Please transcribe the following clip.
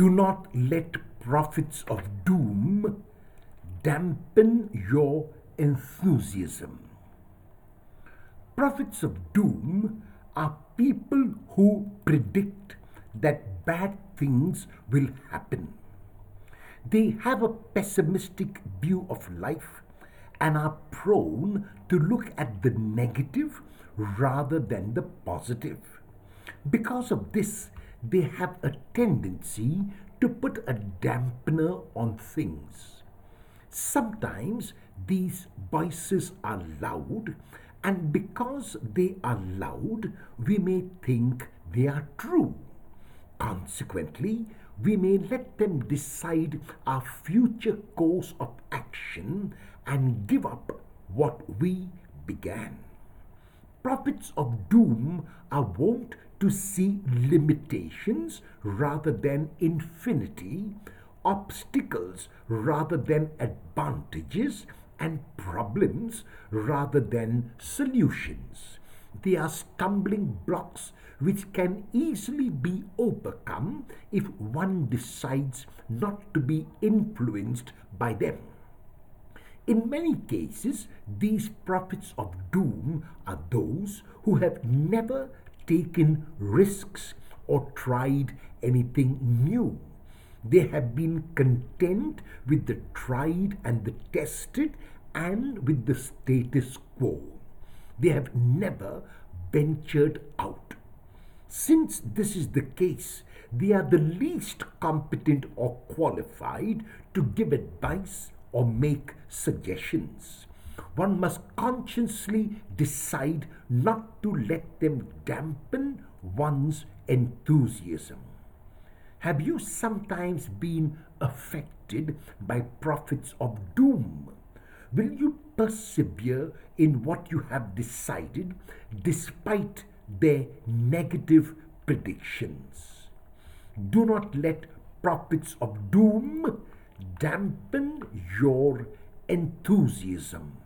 Do not let prophets of doom dampen your enthusiasm. Prophets of doom are people who predict that bad things will happen. They have a pessimistic view of life and are prone to look at the negative rather than the positive. Because of this, they have a tendency to put a dampener on things. Sometimes these voices are loud, and because they are loud, we may think they are true. Consequently, we may let them decide our future course of action and give up what we began. Prophets of doom are wont to see limitations rather than infinity, obstacles rather than advantages, and problems rather than solutions. They are stumbling blocks which can easily be overcome if one decides not to be influenced by them. In many cases, these prophets of doom are those who have never taken risks or tried anything new. They have been content with the tried and the tested and with the status quo. They have never ventured out. Since this is the case, they are the least competent or qualified to give advice or make suggestions. One must consciously decide not to let them dampen one's enthusiasm. Have you sometimes been affected by prophets of doom? Will you persevere in what you have decided despite their negative predictions? Do not let prophets of doom dampen your enthusiasm.